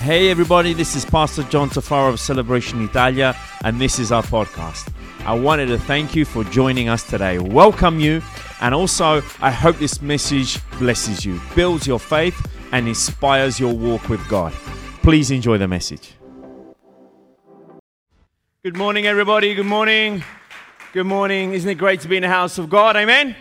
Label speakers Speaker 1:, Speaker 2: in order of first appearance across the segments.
Speaker 1: Hey, everybody, this is Pastor John Tafaro of Celebration Italia, and this is our podcast. I wanted to thank you for joining us today, welcome you, and also I hope this message blesses you, builds your faith, and inspires your walk with God. Please enjoy the message. Good morning, everybody. Good morning. Good morning. Isn't it great to be in the house of God? Amen.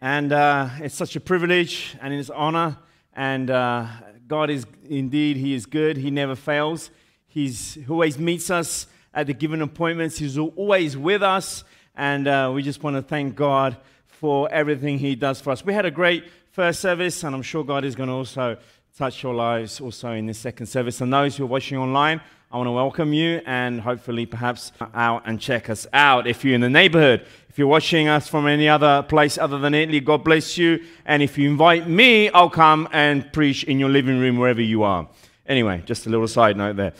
Speaker 1: And uh, it's such a privilege and it's honor. And uh, God is indeed, He is good. He never fails. He's, he always meets us at the given appointments. He's always with us. And uh, we just want to thank God for everything He does for us. We had a great first service, and I'm sure God is going to also touch your lives also in the second service. And those who are watching online, I want to welcome you and hopefully perhaps out and check us out if you're in the neighborhood. If you're watching us from any other place other than Italy, God bless you. And if you invite me, I'll come and preach in your living room wherever you are. Anyway, just a little side note there.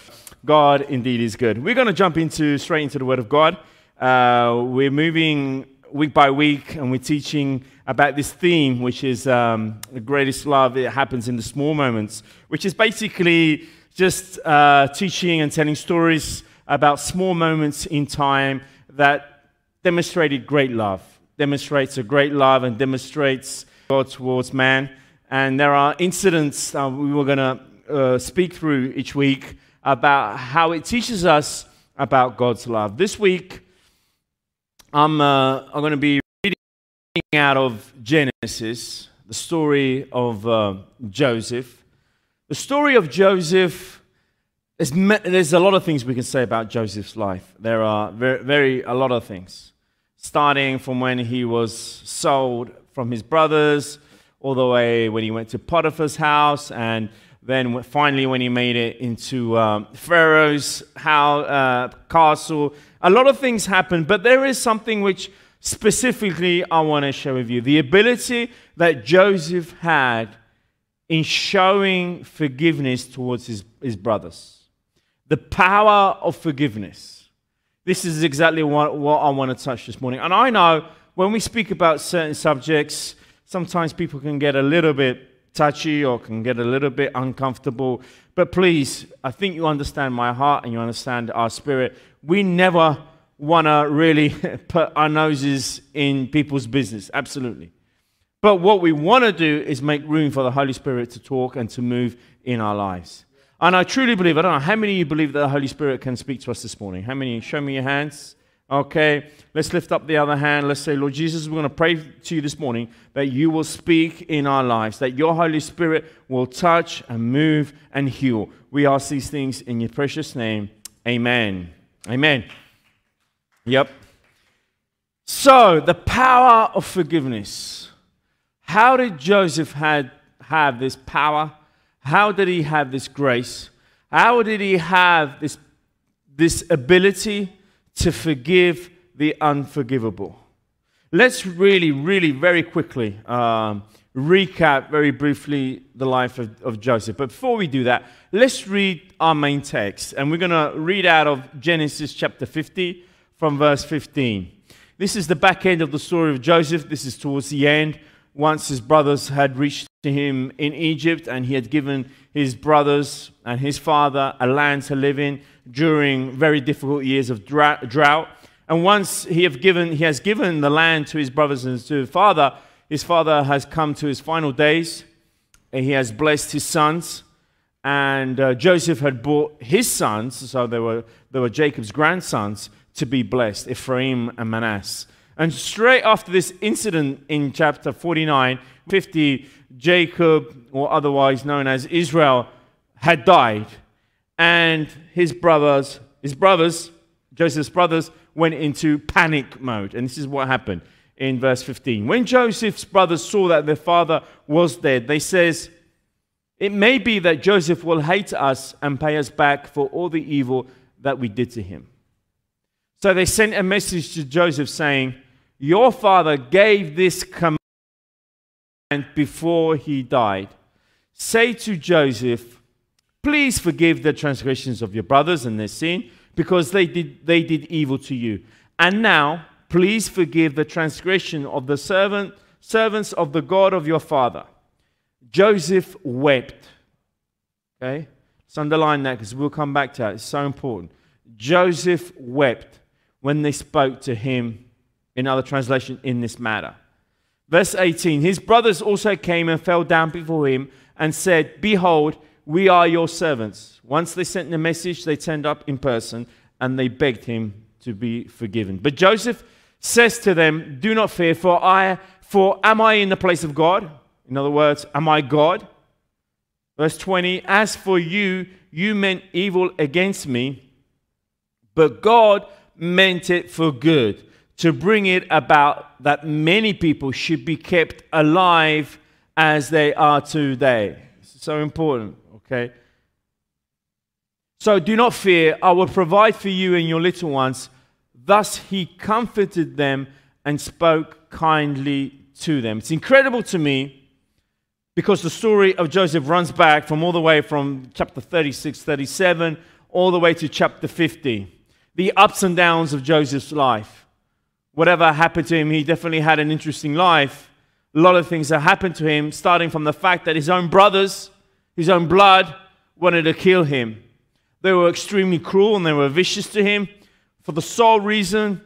Speaker 1: God indeed is good. We're going to jump into straight into the Word of God. Uh, we're moving week by week, and we're teaching about this theme, which is um, the greatest love. It happens in the small moments, which is basically just uh, teaching and telling stories about small moments in time that demonstrated great love, demonstrates a great love, and demonstrates God towards man. And there are incidents uh, we were going to uh, speak through each week about how it teaches us about God's love. This week, I'm, uh, I'm going to be reading out of Genesis, the story of uh, Joseph. The story of Joseph, there's, there's a lot of things we can say about Joseph's life. There are very, very a lot of things. Starting from when he was sold from his brothers, all the way when he went to Potiphar's house, and then finally when he made it into um, Pharaoh's house, uh, castle. A lot of things happened, but there is something which specifically I want to share with you the ability that Joseph had in showing forgiveness towards his, his brothers. The power of forgiveness. This is exactly what, what I want to touch this morning. And I know when we speak about certain subjects, sometimes people can get a little bit touchy or can get a little bit uncomfortable. But please, I think you understand my heart and you understand our spirit. We never want to really put our noses in people's business. Absolutely. But what we want to do is make room for the Holy Spirit to talk and to move in our lives. And I truly believe, I don't know, how many of you believe that the Holy Spirit can speak to us this morning? How many? Show me your hands. Okay, let's lift up the other hand. Let's say, Lord Jesus, we're going to pray to you this morning that you will speak in our lives, that your Holy Spirit will touch and move and heal. We ask these things in your precious name. Amen. Amen. Yep. So, the power of forgiveness. How did Joseph had, have this power? How did he have this grace? How did he have this, this ability to forgive the unforgivable? Let's really, really, very quickly um, recap very briefly the life of, of Joseph. But before we do that, let's read our main text. And we're going to read out of Genesis chapter 50 from verse 15. This is the back end of the story of Joseph. This is towards the end once his brothers had reached to him in Egypt, and he had given his brothers and his father a land to live in during very difficult years of drought. And once he, have given, he has given the land to his brothers and to his father, his father has come to his final days. And he has blessed his sons. And uh, Joseph had brought his sons, so they were, they were Jacob's grandsons, to be blessed Ephraim and Manasseh. And straight after this incident in chapter 49, 50, Jacob, or otherwise known as Israel, had died. And his brothers, his brothers, Joseph's brothers, went into panic mode. And this is what happened in verse 15. When Joseph's brothers saw that their father was dead, they says, It may be that Joseph will hate us and pay us back for all the evil that we did to him. So they sent a message to Joseph saying, Your father gave this command before he died. Say to Joseph, Please forgive the transgressions of your brothers and their sin, because they did, they did evil to you. And now, please forgive the transgression of the servant, servants of the God of your father. Joseph wept. Okay? Let's underline that because we'll come back to that. It's so important. Joseph wept when they spoke to him, in other translation, in this matter. Verse 18 His brothers also came and fell down before him and said, Behold, we are your servants. Once they sent the message, they turned up in person and they begged him to be forgiven. But Joseph says to them, Do not fear, for I for am I in the place of God? In other words, am I God? Verse 20, as for you, you meant evil against me, but God meant it for good, to bring it about that many people should be kept alive as they are today. So important, okay? So do not fear, I will provide for you and your little ones. Thus he comforted them and spoke kindly to them. It's incredible to me because the story of Joseph runs back from all the way from chapter 36, 37, all the way to chapter 50. The ups and downs of Joseph's life. Whatever happened to him, he definitely had an interesting life. A lot of things that happened to him, starting from the fact that his own brothers, his own blood, wanted to kill him. They were extremely cruel and they were vicious to him for the sole reason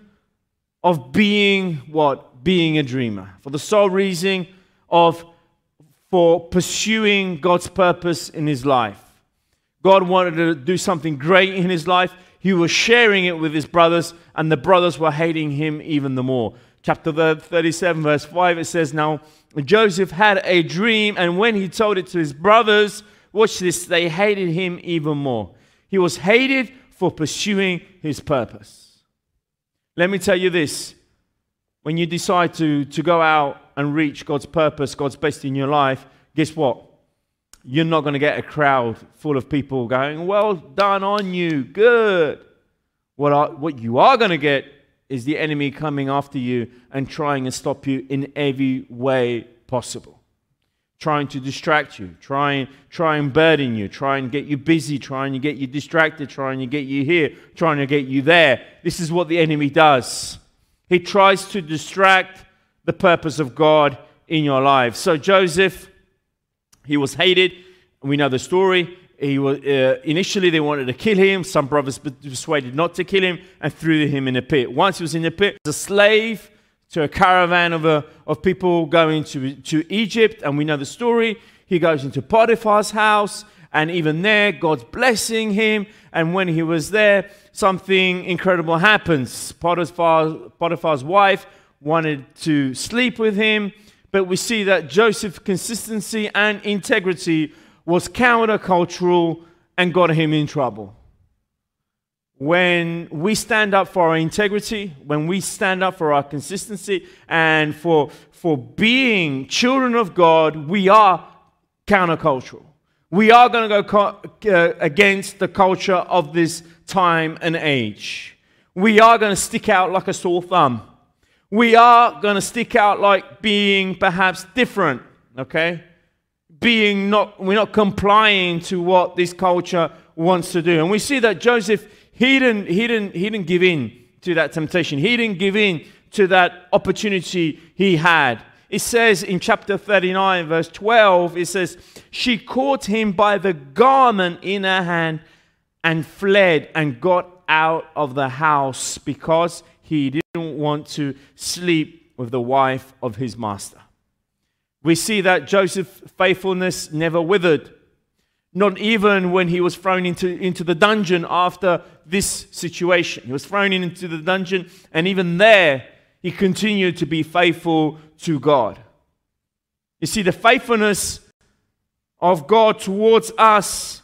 Speaker 1: of being what? being a dreamer, for the sole reason of for pursuing God's purpose in his life. God wanted to do something great in his life. He was sharing it with his brothers, and the brothers were hating him even the more. Chapter 37, verse 5, it says, Now Joseph had a dream, and when he told it to his brothers, watch this, they hated him even more. He was hated for pursuing his purpose. Let me tell you this when you decide to, to go out and reach God's purpose, God's best in your life, guess what? You're not going to get a crowd full of people going, Well done on you, good. What, are, what you are going to get is the enemy coming after you and trying to stop you in every way possible. Trying to distract you, trying, try and burden you, trying to get you busy, trying to get you distracted, trying to get you here, trying to get you there. This is what the enemy does. He tries to distract the purpose of God in your life. So Joseph, he was hated. We know the story. He was, uh, initially, they wanted to kill him. Some brothers persuaded not to kill him and threw him in a pit. Once he was in the pit, as a slave to a caravan of, uh, of people going to, to Egypt, and we know the story. He goes into Potiphar's house, and even there, God's blessing him. And when he was there, something incredible happens. Potiphar's, Potiphar's wife wanted to sleep with him, but we see that Joseph's consistency and integrity was countercultural and got him in trouble. When we stand up for our integrity, when we stand up for our consistency and for, for being children of God, we are countercultural. We are going to go co- uh, against the culture of this time and age. We are going to stick out like a sore thumb. We are going to stick out like being perhaps different, okay? Being not, we're not complying to what this culture wants to do. And we see that Joseph, he didn't, he didn't, he didn't give in to that temptation. He didn't give in to that opportunity he had. It says in chapter 39, verse 12, it says, She caught him by the garment in her hand and fled and got out of the house because he didn't want to sleep with the wife of his master. We see that Joseph's faithfulness never withered, not even when he was thrown into, into the dungeon after this situation. He was thrown into the dungeon, and even there, he continued to be faithful to God. You see, the faithfulness of God towards us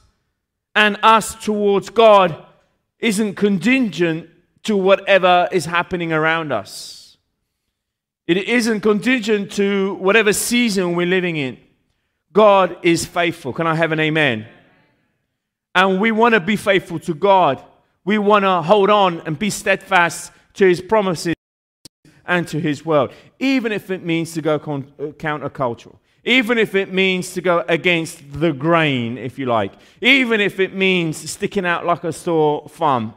Speaker 1: and us towards God isn't contingent to whatever is happening around us. It isn't contingent to whatever season we're living in. God is faithful. Can I have an amen? And we want to be faithful to God. We want to hold on and be steadfast to his promises and to his word, even if it means to go con- uh, countercultural, even if it means to go against the grain, if you like, even if it means sticking out like a sore thumb.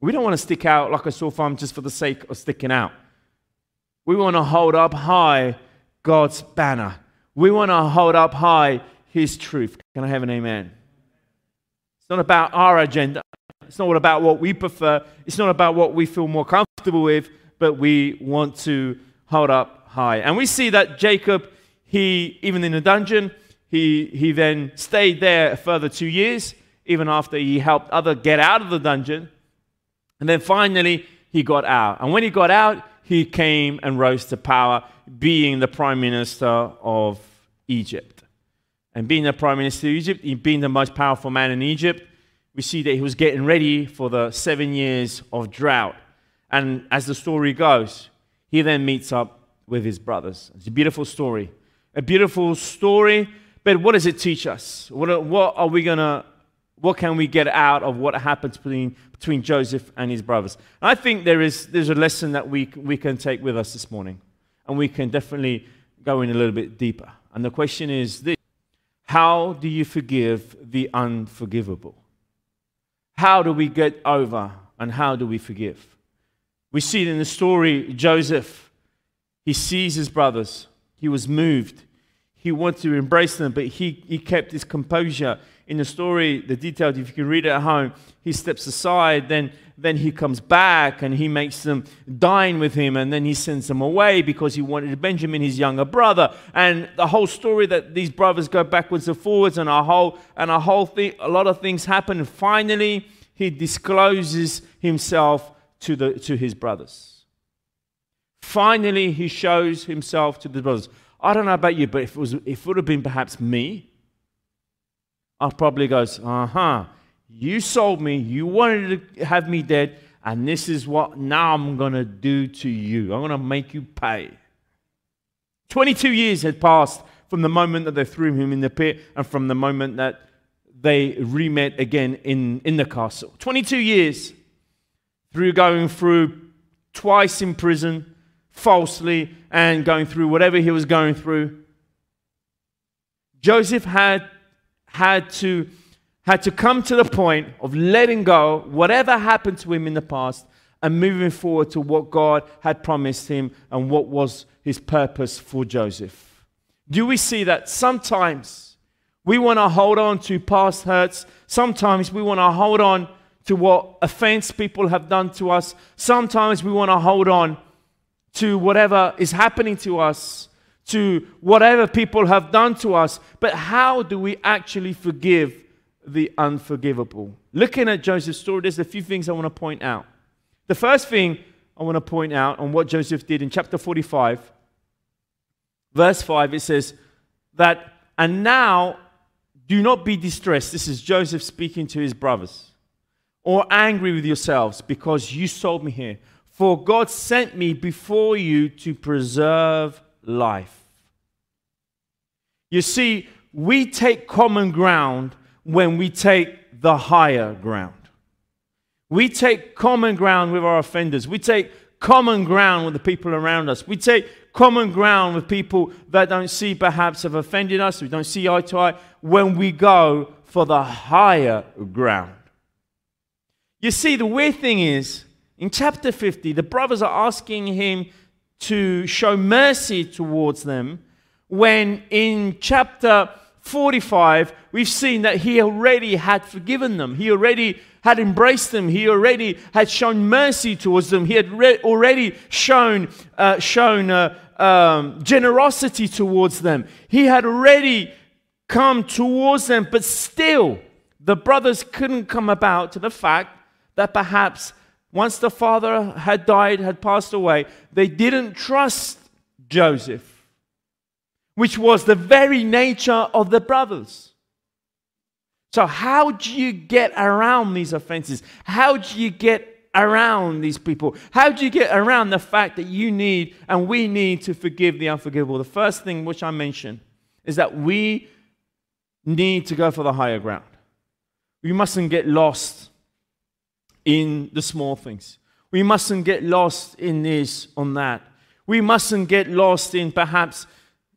Speaker 1: We don't want to stick out like a sore thumb just for the sake of sticking out. We want to hold up high God's banner. We want to hold up high His truth. Can I have an amen? It's not about our agenda. It's not about what we prefer. It's not about what we feel more comfortable with, but we want to hold up high. And we see that Jacob, he, even in the dungeon, he, he then stayed there a further two years, even after he helped other get out of the dungeon. And then finally, he got out. And when he got out, he came and rose to power, being the prime minister of Egypt. And being the prime minister of Egypt, being the most powerful man in Egypt, we see that he was getting ready for the seven years of drought. And as the story goes, he then meets up with his brothers. It's a beautiful story. A beautiful story, but what does it teach us? What, what are we going to, what can we get out of what happens between, between Joseph and his brothers? And I think there is, there's a lesson that we, we can take with us this morning, and we can definitely go in a little bit deeper. And the question is this How do you forgive the unforgivable? How do we get over and how do we forgive? We see it in the story Joseph. He sees his brothers. He was moved. He wanted to embrace them, but he, he kept his composure. In the story, the details, if you can read it at home, he steps aside, then, then he comes back and he makes them dine with him, and then he sends them away because he wanted Benjamin, his younger brother. And the whole story that these brothers go backwards and forwards, and a whole and a whole thing, a lot of things happen. And finally, he discloses himself to, the, to his brothers. Finally, he shows himself to the brothers. I don't know about you, but if it, was, if it would have been perhaps me, I probably goes, uh huh, you sold me, you wanted to have me dead, and this is what now I'm to do to you. I'm to make you pay. 22 years had passed from the moment that they threw him in the pit and from the moment that they re-met again in, in the castle. 22 years through going through twice in prison, falsely, and going through whatever he was going through. Joseph had, had, to, had to come to the point of letting go whatever happened to him in the past and moving forward to what God had promised him and what was his purpose for Joseph. Do we see that sometimes? We want to hold on to past hurts. Sometimes we want to hold on to what offense people have done to us. Sometimes we want to hold on to whatever is happening to us, to whatever people have done to us. But how do we actually forgive the unforgivable? Looking at Joseph's story, there's a few things I want to point out. The first thing I want to point out on what Joseph did in chapter 45, verse 5, it says that, and now do not be distressed. This is Joseph speaking to his brothers. Or angry with yourselves because you sold me here. For God sent me before you to preserve life. You see, we take common ground when we take the higher ground. We take common ground with our offenders. We take common ground with the people around us. We take common ground with people that don't see perhaps have offended us, we don't see eye to eye, when we go for the higher ground. You see, the weird thing is, in chapter 50, the brothers are asking him to show mercy towards them, when in chapter 45, we've seen that he already had forgiven them. He already had embraced them. He already had shown mercy towards them. He had re- already shown, uh, shown uh, um, generosity towards them. He had already come towards them, but still, the brothers couldn't come about to the fact that perhaps once the father had died, had passed away, they didn't trust Joseph, which was the very nature of the brothers. So, how do you get around these offenses? How do you get around these people? How do you get around the fact that you need and we need to forgive the unforgivable? The first thing which I mentioned is that we need to go for the higher ground. We mustn't get lost in the small things. We mustn't get lost in this, on that. We mustn't get lost in perhaps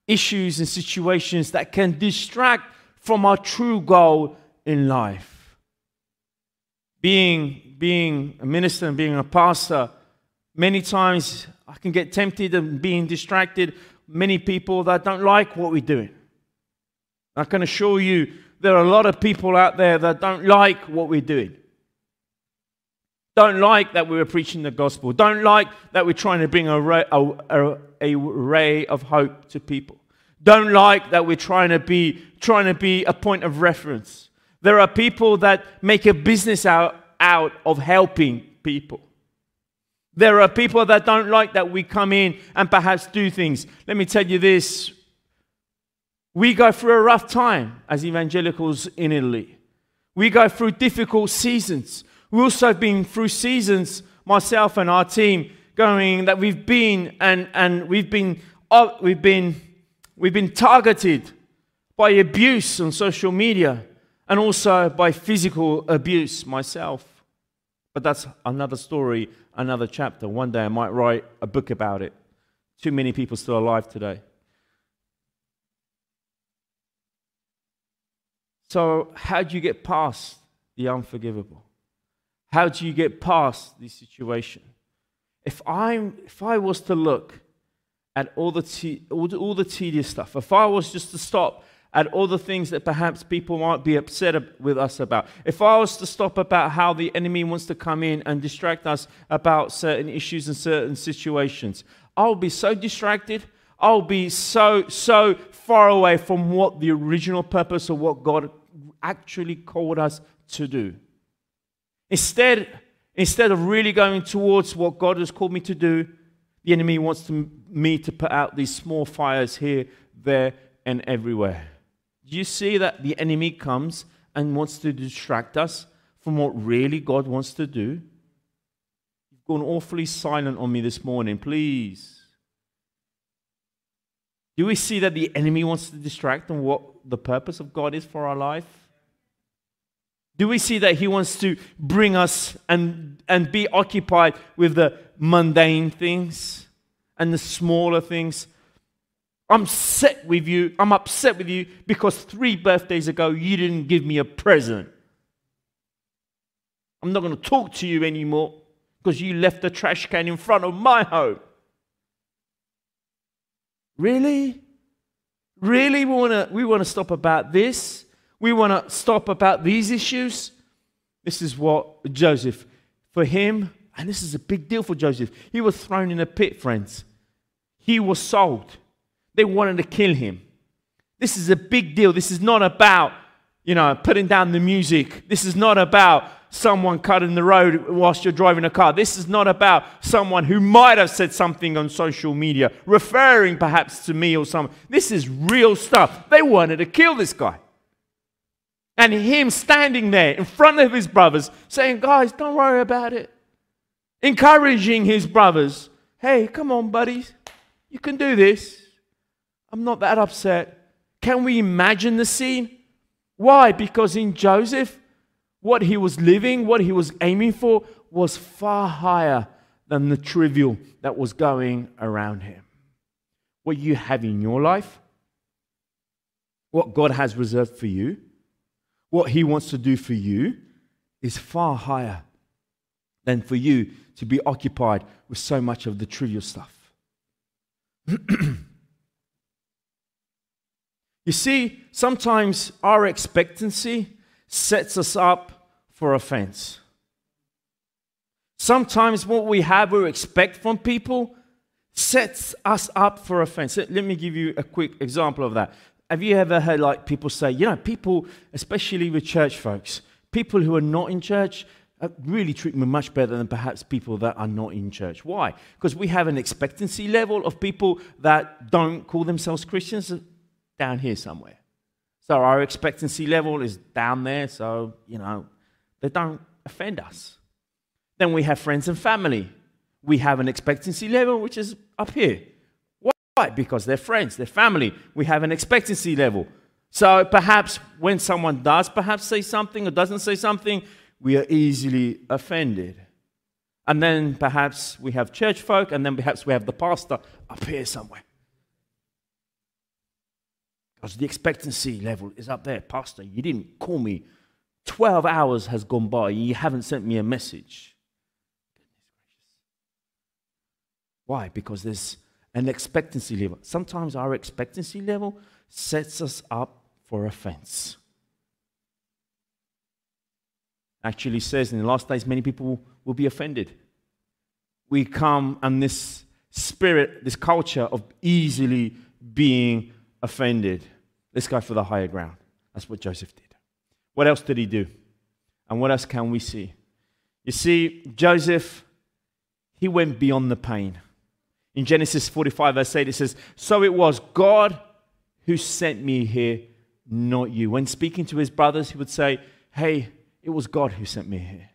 Speaker 1: issues and situations that can distract from our true goal in life. Being, being a minister and being a pastor, many times I can get tempted and being distracted. Many people that don't like what we're doing. I can assure you there are a lot of people out there that don't like what we're doing. Don't like that we're preaching the gospel. Don't like that we're trying to bring a ray, a, a, a ray of hope to people. Don't like that we're trying to be trying to be a point of reference. There are people that make a business out, out of helping people. There are people that don't like that we come in and perhaps do things. Let me tell you this. We go through a rough time as evangelicals in Italy. We go through difficult seasons. We've also been through seasons, myself and our team, going that we've been and, and we've been uh, we've been we've been targeted by abuse on social media and also by physical abuse myself. But that's another story, another chapter. One day I might write a book about it. Too many people still alive today. So, how do you get past the unforgivable? How do you get past this situation? If, I'm, if I was to look at all the, te- all, the, all the tedious stuff, if I was just to stop at all the things that perhaps people might be upset with us about, if I was to stop about how the enemy wants to come in and distract us about certain issues and certain situations, I'll be so distracted. I'll be so, so far away from what the original purpose of what God actually called us to do. Instead, instead of really going towards what God has called me to do, the enemy wants to, me to put out these small fires here, there, and everywhere. Do you see that the enemy comes and wants to distract us from what really God wants to do? You've gone awfully silent on me this morning, please. Do we see that the enemy wants to distract on what the purpose of God is for our life? Do we see that he wants to bring us and, and be occupied with the mundane things and the smaller things? I'm upset with you. I'm upset with you because three birthdays ago you didn't give me a present. I'm not going to talk to you anymore because you left the trash can in front of my home. Really? Really, we want to we want to stop about this? We want to stop about these issues. This is what Joseph, for him, and this is a big deal for Joseph, he was thrown in a pit, friends. He was sold. They wanted to kill him. This is a big deal. This is not about, you know, putting down the music. This is not about someone cutting the road whilst you're driving a car. This is not about someone who might have said something on social media, referring perhaps to me or something. This is real stuff. They wanted to kill this guy. And him standing there in front of his brothers saying, Guys, don't worry about it. Encouraging his brothers, Hey, come on, buddies. You can do this. I'm not that upset. Can we imagine the scene? Why? Because in Joseph, what he was living, what he was aiming for, was far higher than the trivial that was going around him. What you have in your life, what God has reserved for you, what He wants to do for you is far higher than for you to be occupied with so much of the trivial stuff. you see, sometimes our expectancy sets us up for offense. Sometimes what we have or expect from people sets us up for offense. Let me give you a quick example of that. Have you ever heard like people say, you know, people, especially with church folks, people who are not in church uh, really treat me much better than perhaps people that are not in church. Why? Because we have an expectancy level of people that don't call themselves Christians down here somewhere. So our expectancy level is down there, so, you know, they don't offend us. Then we have friends and family. We have an expectancy level which is up here. Why? Because they're friends, they're family. We have an expectancy level. So perhaps when someone does perhaps say something or doesn't say something, we are easily offended. And then perhaps we have church folk, and then perhaps we have the pastor up here somewhere. Because the expectancy level is up there. Pastor, you didn't call me. 12 hours has gone by. You haven't sent me a message. Why? Because there's an expectancy level. Sometimes our expectancy level sets us up for offense. actually says in the last days, many people will be offended. We come and this spirit, this culture of easily being offended. Let's go for the higher ground. That's what Joseph did. What else did he do? And what else can we see? You see, Joseph, he went beyond the pain. In Genesis 45, verse 8, it says, So it was God who sent me here, not you. When speaking to his brothers, he would say, Hey, it was God who sent me here.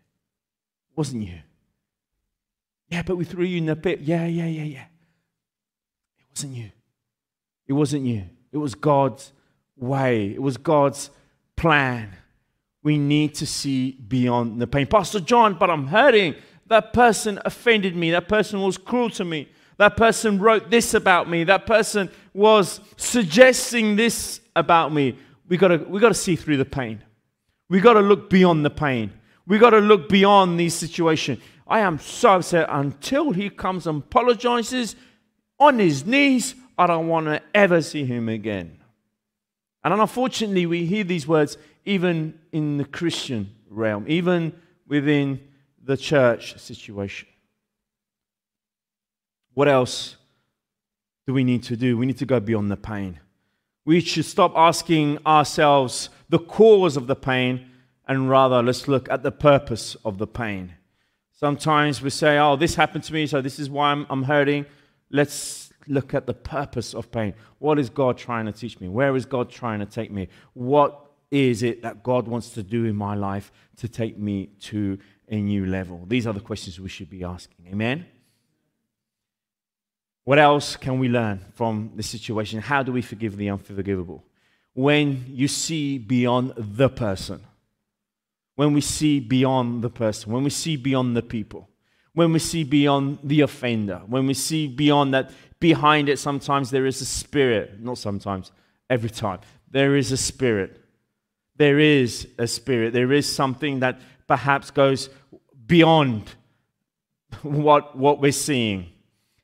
Speaker 1: It wasn't you. Yeah, but we threw you in the pit. Yeah, yeah, yeah, yeah. It wasn't you. It wasn't you. It was God's way, it was God's plan. We need to see beyond the pain. Pastor John, but I'm hurting. That person offended me. That person was cruel to me. That person wrote this about me. That person was suggesting this about me. We gotta, we gotta see through the pain. We gotta look beyond the pain. We gotta look beyond these situations. I am so upset until he comes and apologizes on his knees. I don't want to ever see him again. And unfortunately, we hear these words even in the Christian realm, even within the church situation. What else do we need to do? We need to go beyond the pain. We should stop asking ourselves the cause of the pain and rather let's look at the purpose of the pain. Sometimes we say, oh, this happened to me, so this is why I'm, I'm hurting. Let's look at the purpose of pain. What is God trying to teach me? Where is God trying to take me? What is it that God wants to do in my life to take me to a new level? These are the questions we should be asking. Amen? What else can we learn from this situation? How do we forgive the unforgivable? When you see beyond the person, when we see beyond the person, when we see beyond the people, when we see beyond the offender, when we see beyond that behind it, sometimes there is a spirit, not sometimes, every time, there is a spirit there is a spirit. There is something that perhaps goes beyond what, what we're seeing.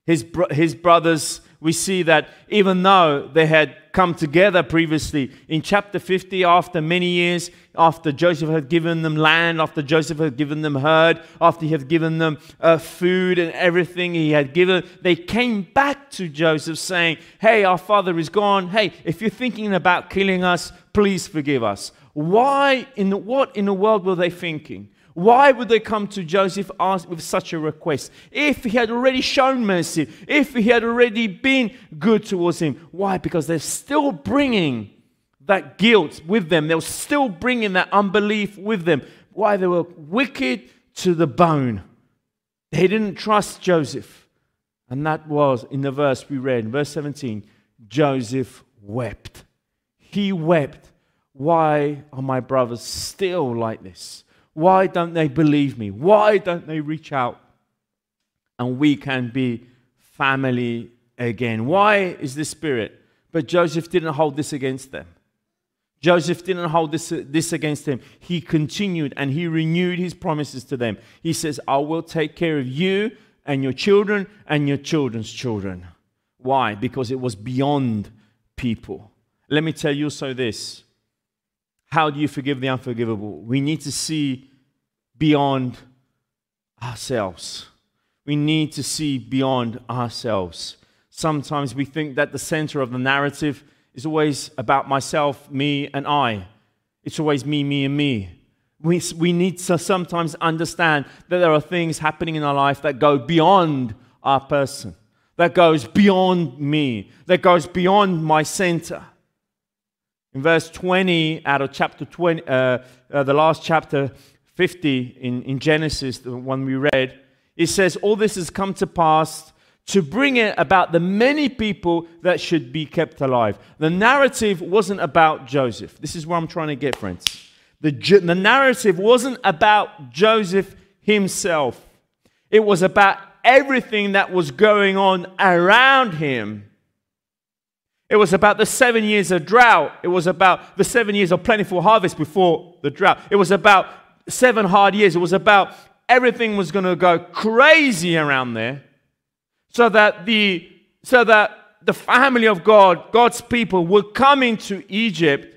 Speaker 1: His, his brothers, we see that even though they had come together previously, in chapter 50, after many years, after Joseph had given them land, after Joseph had given them herd, after he had given them uh, food and everything he had given, they came back to Joseph saying, Hey, our father is gone. Hey, if you're thinking about killing us, please forgive us. Why in the, what in the world were they thinking? Why would they come to Joseph with such a request? If he had already shown mercy, if he had already been good towards him. Why? Because they're still bringing that guilt with them. They're still bringing that unbelief with them. Why? They were wicked to the bone. They didn't trust Joseph. And that was in the verse we read, verse 17 Joseph wept. He wept why are my brothers still like this? Why don't they believe me? Why don't they reach out? And we can be family again. Why is this spirit? But Joseph didn't hold this against them. Joseph didn't hold this, this against them. He continued and he renewed his promises to them. He says, I will take care of you and your children and your children's children. Why? Because it was beyond people. Let me tell you also this how do you forgive the unforgivable? We need to see beyond ourselves. We need to see beyond ourselves. Sometimes we think that the center of the narrative is always about myself, me, and I. It's always me, me, and me. We, we need to sometimes understand that there are things happening in our life that go beyond our person, that goes beyond me, that goes beyond my center. In verse 20 out of chapter 20, uh, uh, the last chapter 50 in, in Genesis, the one we read, it says, All this has come to pass to bring it about the many people that should be kept alive. The narrative wasn't about Joseph. This is what I'm trying to get, friends. The, the narrative wasn't about Joseph himself, it was about everything that was going on around him it was about the seven years of drought. It was about the seven years of plentiful harvest before the drought. It was about seven hard years. It was about everything was going to go crazy around there so that the so that the family of God, God's people would come into Egypt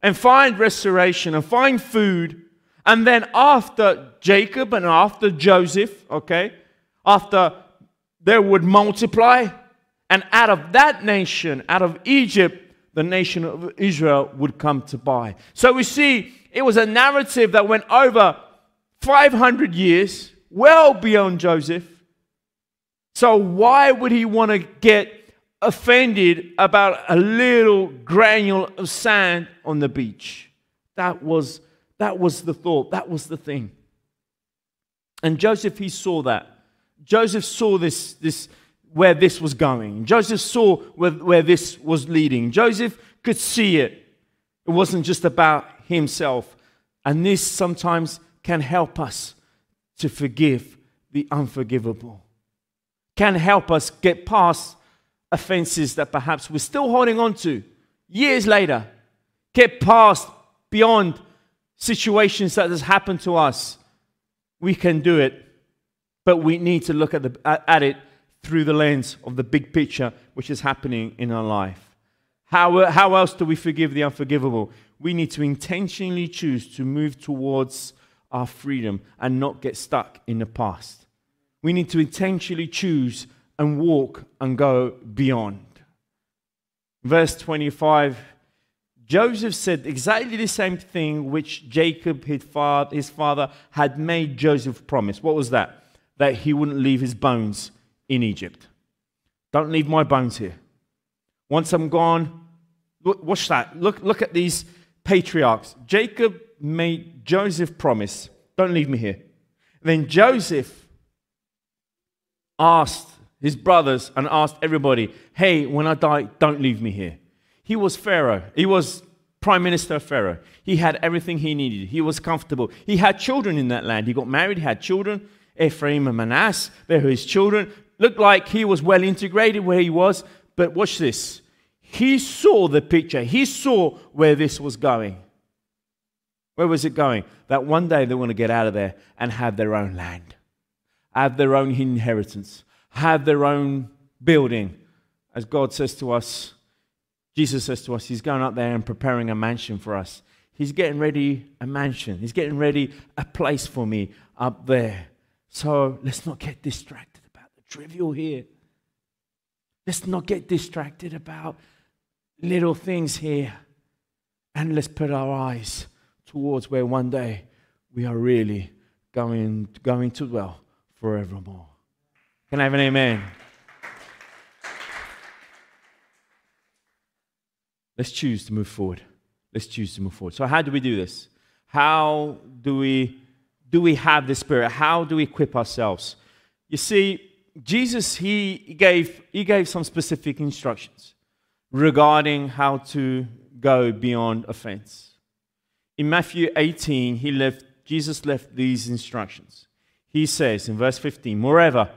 Speaker 1: and find restoration and find food And then after Jacob and after Joseph, okay, after they would multiply, and out of that nation, out of Egypt, the nation of Israel would come to buy. So we see it was a narrative that went over 500 years, well beyond Joseph. So why would he want to get offended about a little granule of sand on the beach? That was, that was the thought, that was the thing. And Joseph, he saw that. Joseph saw this, this where this was going. Joseph saw where, where this was leading. Joseph could see it. It wasn't just about himself. And this sometimes can help us to forgive the unforgivable, can help us get past offenses that perhaps we're still holding on to years later, get past beyond situations that has happened to us. We can do it, but we need to look at, the, at it through the lens of the big picture which is happening in our life. How, how else do we forgive the unforgivable? We need to intentionally choose to move towards our freedom and not get stuck in the past. We need to intentionally choose and walk and go beyond. Verse 25 Joseph said exactly the same thing which Jacob, his father, had made Joseph promise. What was that? That he wouldn't leave his bones in Egypt. Don't leave my bones here. Once I'm gone, look, watch that. Look, look at these patriarchs. Jacob made Joseph promise, don't leave me here. then Joseph asked his brothers and asked everybody, hey, when I die, don't leave me here. He was Pharaoh. He was prime minister of Pharaoh. He had everything he needed. He was comfortable. He had children in that land. He got married, he had children. Ephraim and Manasseh, they were his children. Looked like he was well integrated where he was. But watch this. He saw the picture. He saw where this was going. Where was it going? That one day they want to get out of there and have their own land, have their own inheritance, have their own building. As God says to us, Jesus says to us, He's going up there and preparing a mansion for us. He's getting ready a mansion. He's getting ready a place for me up there. So let's not get distracted trivial here. Let's not get distracted about little things here. And let's put our eyes towards where one day we are really going, going to dwell forevermore. Can I have an amen? Let's choose to move forward. Let's choose to move forward. So, how do we do this? How do we do we have the Spirit? How do we equip ourselves? You see, Jesus he gave he gave some specific instructions regarding how to go beyond offense. In Matthew 18, he left Jesus left these instructions. He says in verse 15, Moreover,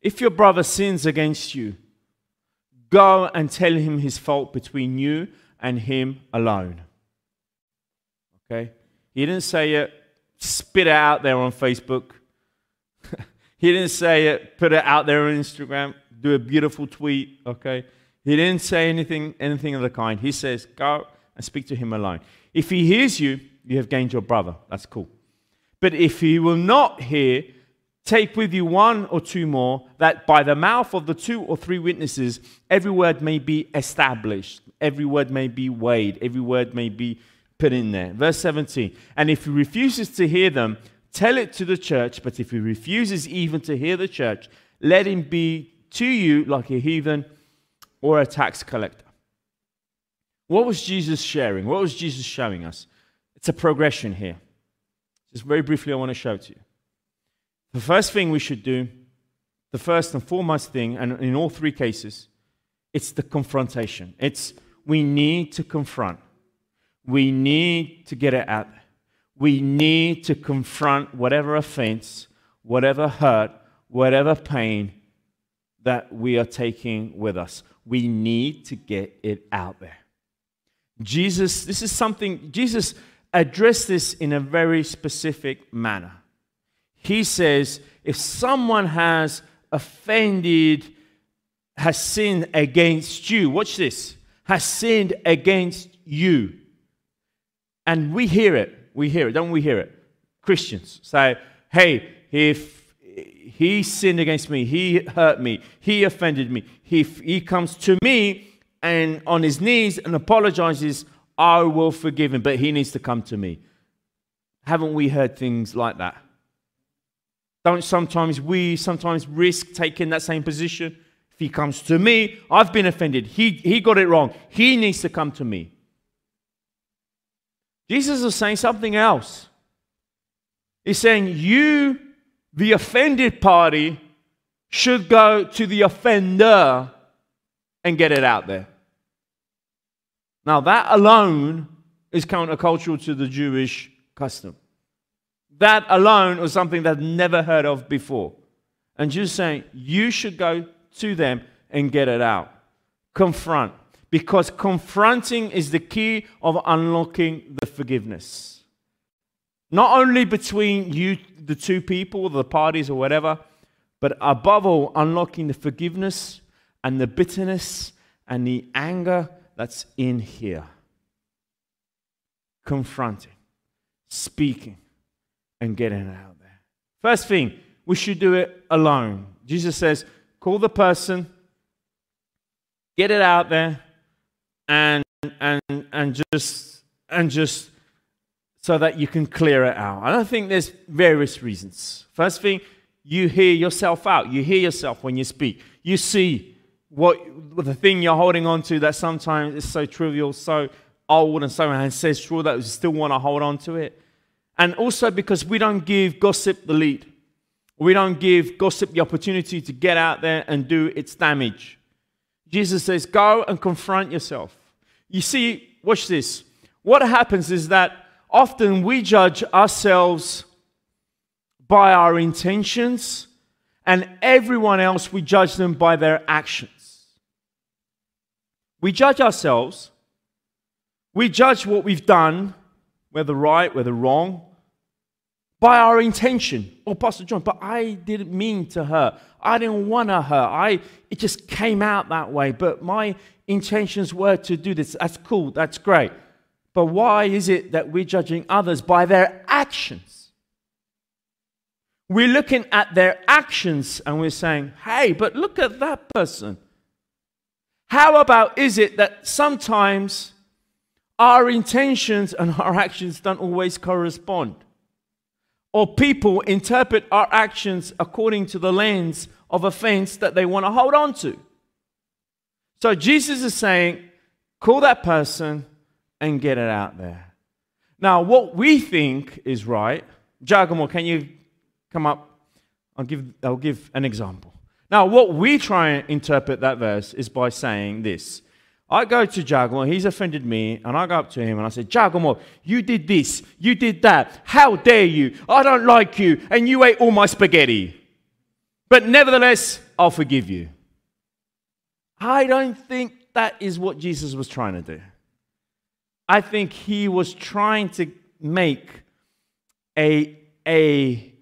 Speaker 1: if your brother sins against you, go and tell him his fault between you and him alone. Okay? He didn't say it, spit it out there on Facebook. he didn't say it, put it out there on Instagram, do a beautiful tweet, okay? He didn't say anything, anything of the kind. He says, go and speak to him alone. If he hears you, you have gained your brother. That's cool. But if he will not hear, Take with you one or two more, that by the mouth of the two or three witnesses, every word may be established, every word may be weighed, every word may be put in there. Verse 17. And if he refuses to hear them, tell it to the church. But if he refuses even to hear the church, let him be to you like a heathen or a tax collector. What was Jesus sharing? What was Jesus showing us? It's a progression here. Just very briefly, I want to show to you. The first thing we should do, the first and foremost thing, and in all three cases, it's the confrontation. It's we need to confront. We need to get it out. We need to confront whatever offense, whatever hurt, whatever pain that we are taking with us. We need to get it out there. Jesus, this is something, Jesus addressed this in a very specific manner. He says, if someone has offended, has sinned against you, watch this, has sinned against you, and we hear it, we hear it, don't we hear it? Christians. Say, hey, if he sinned against me, he hurt me, he offended me, if he comes to me and on his knees and apologizes, I will forgive him, but he needs to come to me. Haven't we heard things like that? Don't sometimes we sometimes risk taking that same position? If he comes to me, I've been offended. He, he got it wrong. He needs to come to me. Jesus is saying something else. He's saying, You, the offended party, should go to the offender and get it out there. Now, that alone is countercultural to the Jewish custom. That alone was something they'd never heard of before. And Jesus saying, You should go to them and get it out. Confront. Because confronting is the key of unlocking the forgiveness. Not only between you, the two people, the parties, or whatever, but above all, unlocking the forgiveness and the bitterness and the anger that's in here. Confronting, speaking, and getting it out there. First thing, we should do it alone. Jesus says, call the person, get it out there, and and and just and just so that you can clear it out. And I think there's various reasons. First thing, you hear yourself out. You hear yourself when you speak. You see what the thing you're holding on to that sometimes is so trivial, so old, and so ancestral that you still want to hold on to it. And also because we don't give gossip the lead. We don't give gossip the opportunity to get out there and do its damage. Jesus says, Go and confront yourself. You see, watch this. What happens is that often we judge ourselves by our intentions, and everyone else, we judge them by their actions. We judge ourselves, we judge what we've done, whether right, whether wrong, by our intention. Oh, Pastor John, but I didn't mean to hurt. I didn't want to hurt. I, it just came out that way. But my intentions were to do this. That's cool. That's great. But why is it that we're judging others by their actions? We're looking at their actions and we're saying, hey, but look at that person. How about is it that sometimes our intentions and our actions don't always correspond? or people interpret our actions according to the lens of offense that they want to hold on to. So Jesus is saying, call that person and get it out there. Now, what we think is right, Giacomo, can you come up? I'll give, I'll give an example. Now, what we try and interpret that verse is by saying this I go to Giacomo, he's offended me, and I go up to him and I say, Giacomo, you did this, you did that. How dare you? I don't like you, and you ate all my spaghetti. But nevertheless, I'll forgive you. I don't think that is what Jesus was trying to do. I think he was trying to make a, a,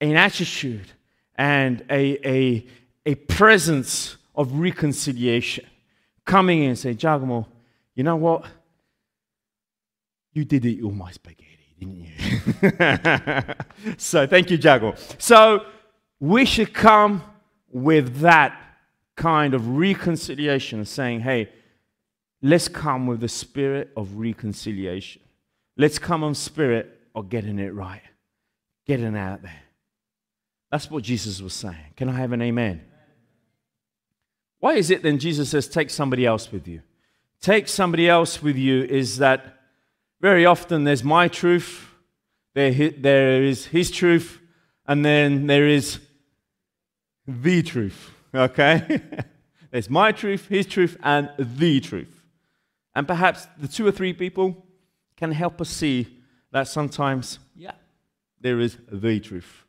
Speaker 1: an attitude and a, a, a presence of reconciliation coming in and say, Giacomo, you know what? You did eat all my spaghetti, didn't you? so thank you, Giacomo. So we should come with that kind of reconciliation, saying, hey, let's come with the spirit of reconciliation. Let's come on spirit of getting it right, getting out there. That's what Jesus was saying. Can I have an amen? Why is it then Jesus says, take somebody else with you? Take somebody else with you is that very often there's my truth, there, there is his truth, and then there is the truth. Okay? there's my truth, his truth, and the truth. And perhaps the two or three people can help us see that sometimes, yeah, there is the truth.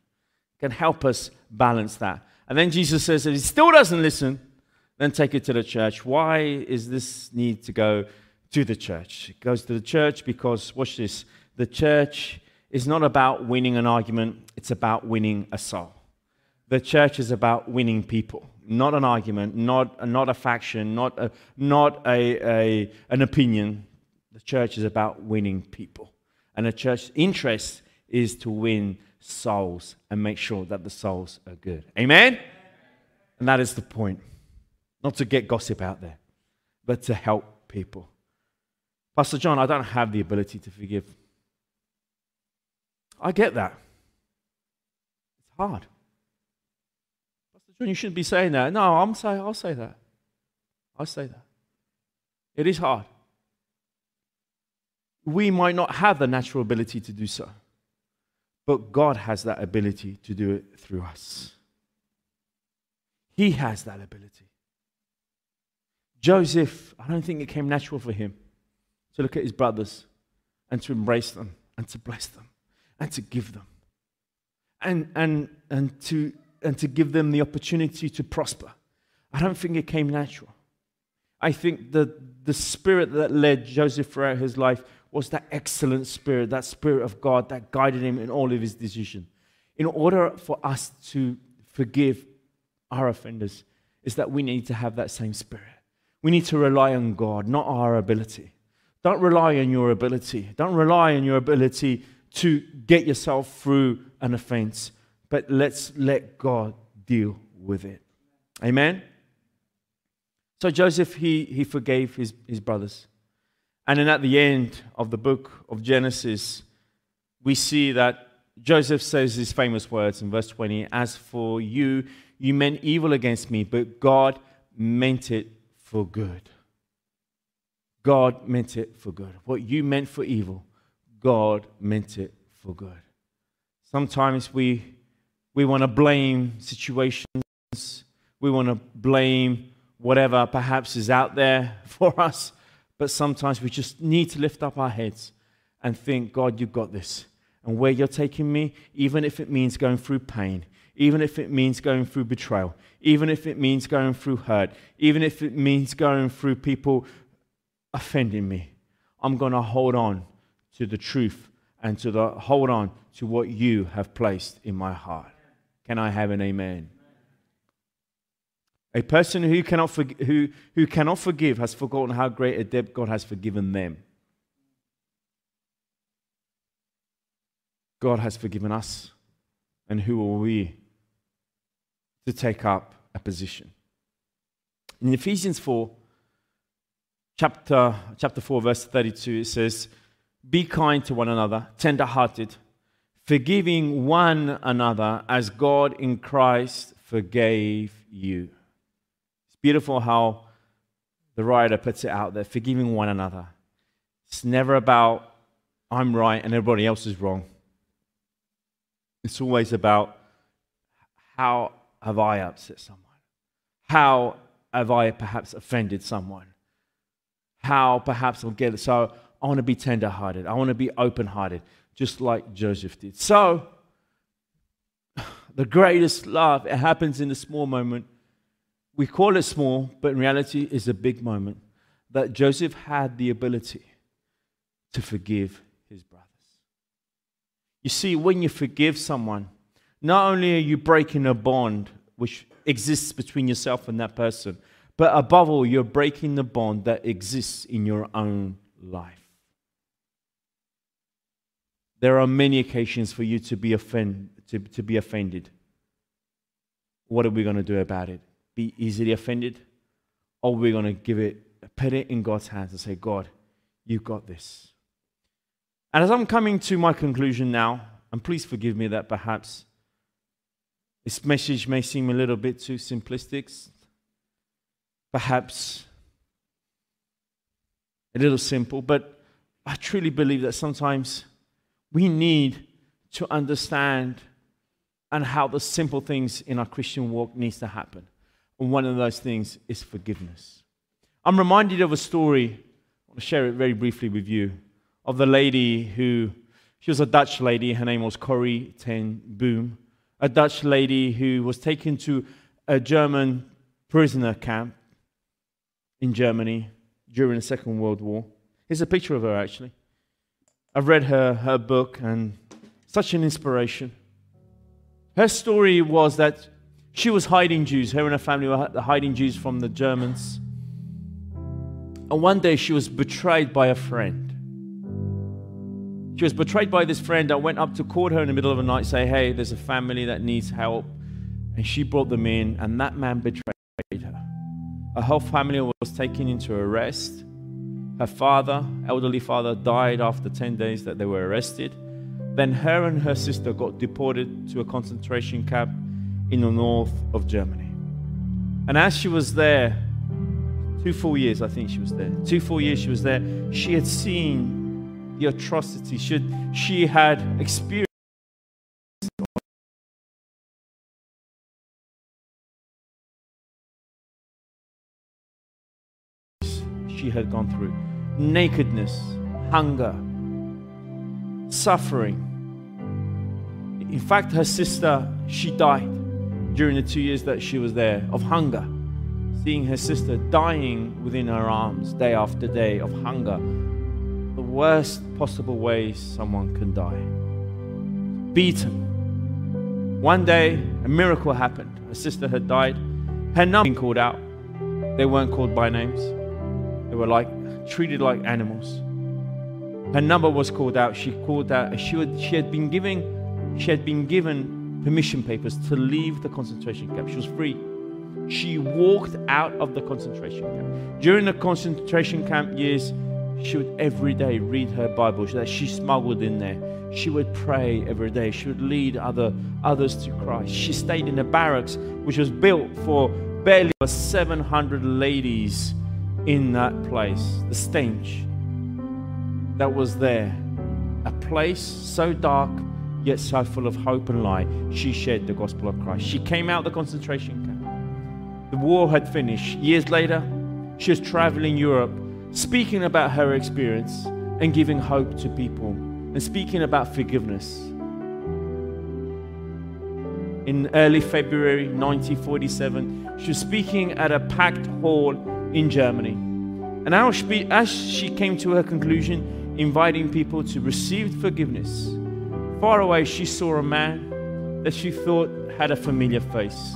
Speaker 1: Can help us balance that. And then Jesus says if he still doesn't listen, then take it to the church. Why is this need to go to the church? It goes to the church because, watch this, the church is not about winning an argument, it's about winning a soul. The church is about winning people, not an argument, not, not a faction, not, a, not a, a, an opinion. The church is about winning people. And the church's interest is to win souls and make sure that the souls are good. Amen? And that is the point. Not to get gossip out there, but to help people. Pastor John, I don't have the ability to forgive. I get that. It's hard. John, you shouldn't be saying that. No, I'm say, I'll say that. I'll say that. It is hard. We might not have the natural ability to do so, but God has that ability to do it through us. He has that ability. Joseph, I don't think it came natural for him to look at his brothers and to embrace them and to bless them and to give them and, and, and, to, and to give them the opportunity to prosper. I don't think it came natural. I think the, the spirit that led Joseph throughout his life was that excellent spirit, that spirit of God that guided him in all of his decisions. In order for us to forgive our offenders, is that we need to have that same spirit. We need to rely on God, not our ability. Don't rely on your ability. Don't rely on your ability to get yourself through an offense, but let's let God deal with it. Amen? So Joseph, he, he forgave his, his brothers. And then at the end of the book of Genesis, we see that Joseph says these famous words in verse 20 As for you, you meant evil against me, but God meant it for good. God meant it for good. What you meant for evil, God meant it for good. Sometimes we, we want to blame situations, we want to blame whatever perhaps is out there for us, but sometimes we just need to lift up our heads and think, God, you've got this. And where you're taking me, even if it means going through pain, even if it means going through betrayal, even if it means going through hurt, even if it means going through people offending me, I'm going to hold on to the truth and to the hold on to what you have placed in my heart. Can I have an amen? A person who cannot, forg- who, who cannot forgive has forgotten how great a debt God has forgiven them. God has forgiven us. And who are we to take up a position? In Ephesians 4, chapter, chapter 4, verse 32, it says, Be kind to one another, tender hearted, forgiving one another as God in Christ forgave you. It's beautiful how the writer puts it out there forgiving one another. It's never about I'm right and everybody else is wrong. It's always about how have I upset someone? How have I perhaps offended someone? How perhaps I'll get it. So I want to be tender hearted. I want to be open hearted, just like Joseph did. So the greatest love, it happens in a small moment we call it small, but in reality, it's a big moment that Joseph had the ability to forgive his brothers. You see, when you forgive someone, not only are you breaking a bond which exists between yourself and that person, but above all, you're breaking the bond that exists in your own life. There are many occasions for you to be, offend, to, to be offended. What are we going to do about it? be easily offended, or we're going to give it, put it in God's hands and say, God, you've got this. And as I'm coming to my conclusion now, and please forgive me that perhaps this message may seem a little bit too simplistic, perhaps a little simple, but I truly believe that sometimes we need to understand and how the simple things in our Christian walk needs to happen. And one of those things is forgiveness. I'm reminded of a story, I want to share it very briefly with you, of the lady who, she was a Dutch lady, her name was Corrie ten Boom, a Dutch lady who was taken to a German prisoner camp in Germany during the Second World War. Here's a picture of her, actually. I've read her, her book, and such an inspiration. Her story was that she was hiding Jews. Her and her family were hiding Jews from the Germans. And one day she was betrayed by a friend. She was betrayed by this friend that went up to court her in the middle of the night, say, Hey, there's a family that needs help. And she brought them in, and that man betrayed her. Her whole family was taken into arrest. Her father, elderly father, died after 10 days that they were arrested. Then her and her sister got deported to a concentration camp in the north of Germany. And as she was there, two full years, I think she was there, two full years she was there, she had seen the atrocities. She she had experienced. Had gone through nakedness, hunger, suffering. In fact, her sister, she died during the two years that she was there of hunger. Seeing her sister dying within her arms day after day of hunger, the worst possible way someone can die. Beaten. One day, a miracle happened. Her sister had died. Her number called out. They weren't called by names. They were like treated like animals. Her number was called out. She called out. She, would, she had been giving, she had been given permission papers to leave the concentration camp. She was free. She walked out of the concentration camp. During the concentration camp years, she would every day read her Bible that she smuggled in there. She would pray every day. She would lead other others to Christ. She stayed in a barracks which was built for barely 700 ladies in that place. The stench that was there. A place so dark, yet so full of hope and light. She shared the gospel of Christ. She came out of the concentration camp. The war had finished. Years later, she was traveling Europe, speaking about her experience and giving hope to people and speaking about forgiveness. In early February 1947, she was speaking at a packed hall in Germany. And as she came to her conclusion, inviting people to receive forgiveness. Far away, she saw a man that she thought had a familiar face.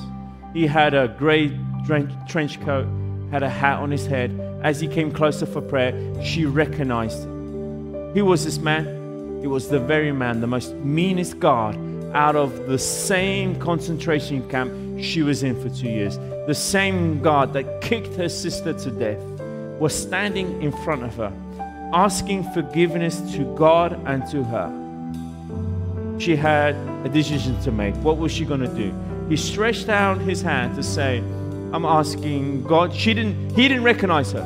Speaker 1: He had a gray trench coat, had a hat on his head. As he came closer for prayer, she recognized him. Who was this man? It was the very man, the most meanest guard out of the same concentration camp she was in for two years. The same God that kicked her sister to death was standing in front of her asking forgiveness to God and to her. She had a decision to make. What was she going to do? He stretched out his hand to say, I'm asking God. She didn't, he didn't recognize her,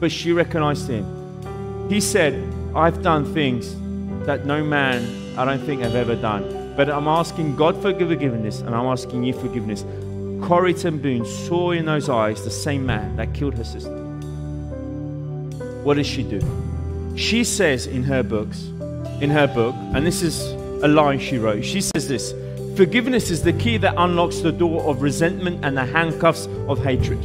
Speaker 1: but she recognized him. He said, I've done things that no man, I don't think, have ever done. But I'm asking God for forgiveness, and I'm asking you forgiveness. Corrie ten Boom saw in those eyes the same man that killed her sister what does she do? She says in her books, in her book, and this is a line she wrote. She says this Forgiveness is the key that unlocks the door of resentment and the handcuffs of hatred.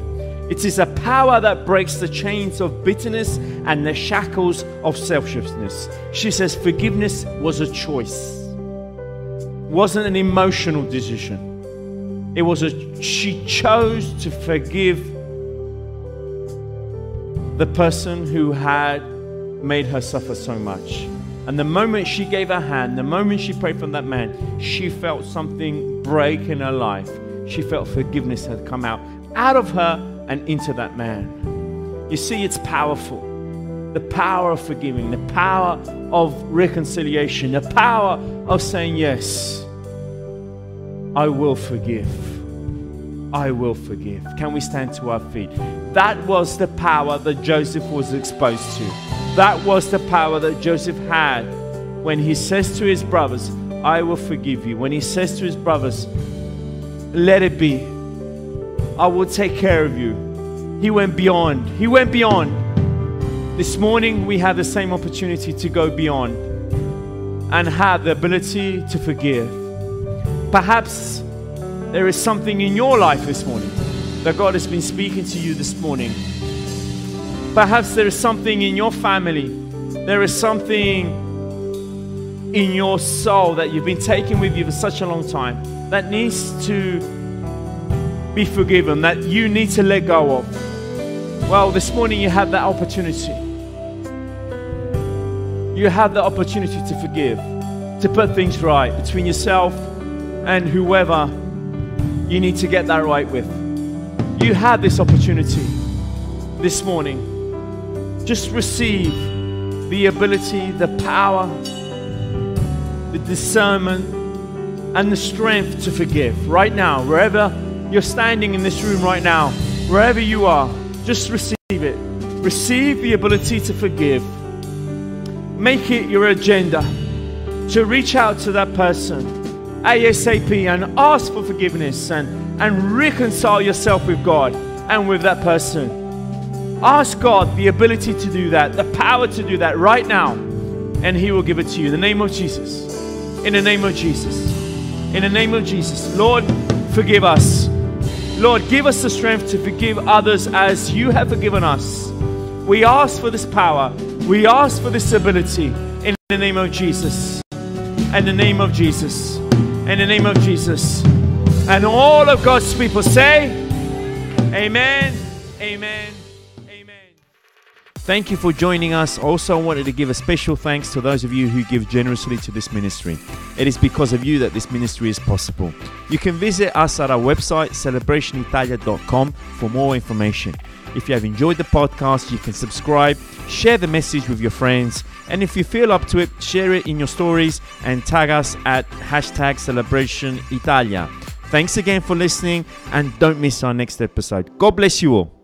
Speaker 1: It is a power that breaks the chains of bitterness and the shackles of selfishness. She says forgiveness was a choice. Wasn't an emotional decision. It was a she chose to forgive the person who had made her suffer so much. And the moment she gave her hand, the moment she prayed for that man, she felt something break in her life. She felt forgiveness had come out out of her and into that man. You see, it's powerful. The power of forgiving, the power of reconciliation, the power of saying, Yes, I will forgive. I will forgive. Can we stand to our feet? That was the power that Joseph was exposed to. That was the power that Joseph had when he says to his brothers, I will forgive you. When he says to his brothers, Let it be. I will take care of you. He went beyond. He went beyond. This morning, we have the same opportunity to go beyond and have the ability to forgive. Perhaps there is something in your life this morning that God has been speaking to you this morning. Perhaps there is something in your family, there is something in your soul that you've been taking with you for such a long time that needs to be forgiven, that you need to let go of. Well, this morning you have that opportunity. You have the opportunity to forgive, to put things right between yourself and whoever you need to get that right with. You have this opportunity this morning. Just receive the ability, the power, the discernment, and the strength to forgive right now, wherever you're standing in this room right now, wherever you are, just receive it. Receive the ability to forgive. Make it your agenda to reach out to that person ASAP and ask for forgiveness and, and reconcile yourself with God and with that person. Ask God the ability to do that, the power to do that right now, and He will give it to you. In the name of Jesus. In the name of Jesus. In the name of Jesus. Lord, forgive us. Lord, give us the strength to forgive others as you have forgiven us. We ask for this power. We ask for this ability in the name of Jesus. In the name of Jesus. In the name of Jesus. And all of God's people say, Amen. Amen. Amen. Thank you for joining us. Also, I wanted to give a special thanks to those of you who give generously to this ministry. It is because of you that this ministry is possible. You can visit us at our website, celebrationitalia.com, for more information. If you have enjoyed the podcast, you can subscribe, share the message with your friends, and if you feel up to it, share it in your stories and tag us at hashtag celebration Italia. Thanks again for listening, and don't miss our next episode. God bless you all.